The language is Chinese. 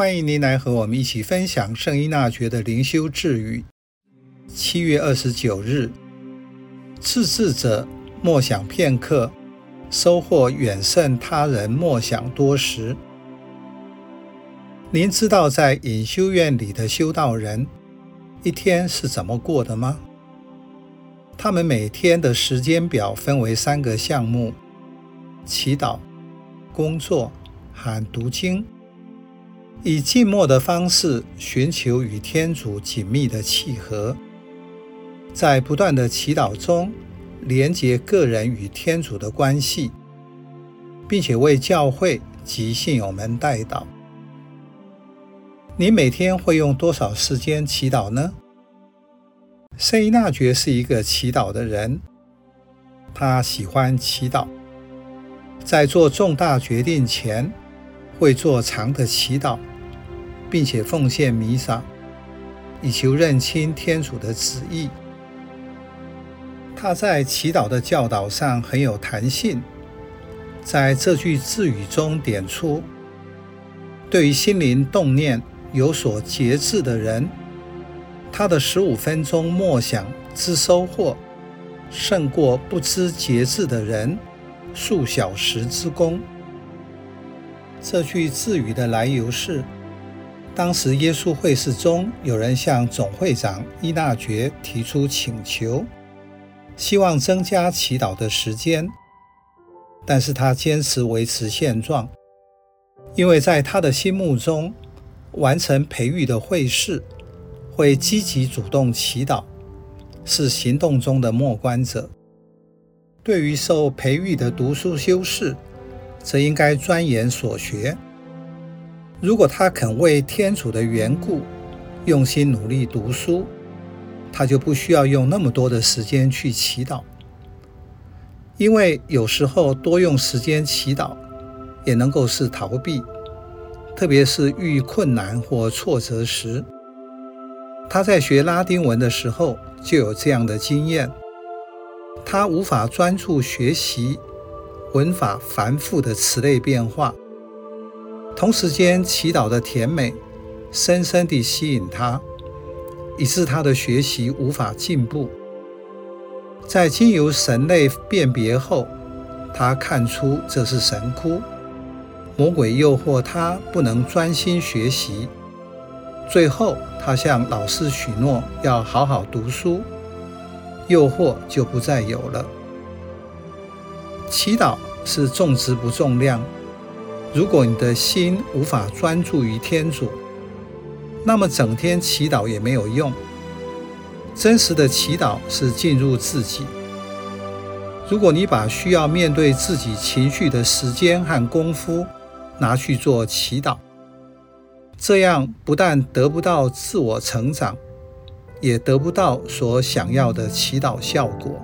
欢迎您来和我们一起分享圣依纳爵的灵修智语。七月二十九日，自制者默想片刻，收获远胜他人默想多时。您知道在隐修院里的修道人一天是怎么过的吗？他们每天的时间表分为三个项目：祈祷、工作和读经。以静默的方式寻求与天主紧密的契合，在不断的祈祷中连接个人与天主的关系，并且为教会及信友们代祷。你每天会用多少时间祈祷呢？圣依纳爵是一个祈祷的人，他喜欢祈祷，在做重大决定前会做长的祈祷。并且奉献弥撒，以求认清天主的旨意。他在祈祷的教导上很有弹性，在这句智语中点出：对于心灵动念有所节制的人，他的十五分钟默想之收获，胜过不知节制的人数小时之功。这句智语的来由是。当时耶稣会士中有人向总会长伊纳爵提出请求，希望增加祈祷的时间，但是他坚持维持现状，因为在他的心目中，完成培育的会士会积极主动祈祷，是行动中的默观者。对于受培育的读书修士，则应该钻研所学。如果他肯为天主的缘故用心努力读书，他就不需要用那么多的时间去祈祷。因为有时候多用时间祈祷也能够是逃避，特别是遇困难或挫折时。他在学拉丁文的时候就有这样的经验，他无法专注学习文法繁复的词类变化。同时间，祈祷的甜美深深地吸引他，以致他的学习无法进步。在经由神类辨别后，他看出这是神窟，魔鬼诱惑他不能专心学习。最后，他向老师许诺要好好读书，诱惑就不再有了。祈祷是重质不重量。如果你的心无法专注于天主，那么整天祈祷也没有用。真实的祈祷是进入自己。如果你把需要面对自己情绪的时间和功夫拿去做祈祷，这样不但得不到自我成长，也得不到所想要的祈祷效果。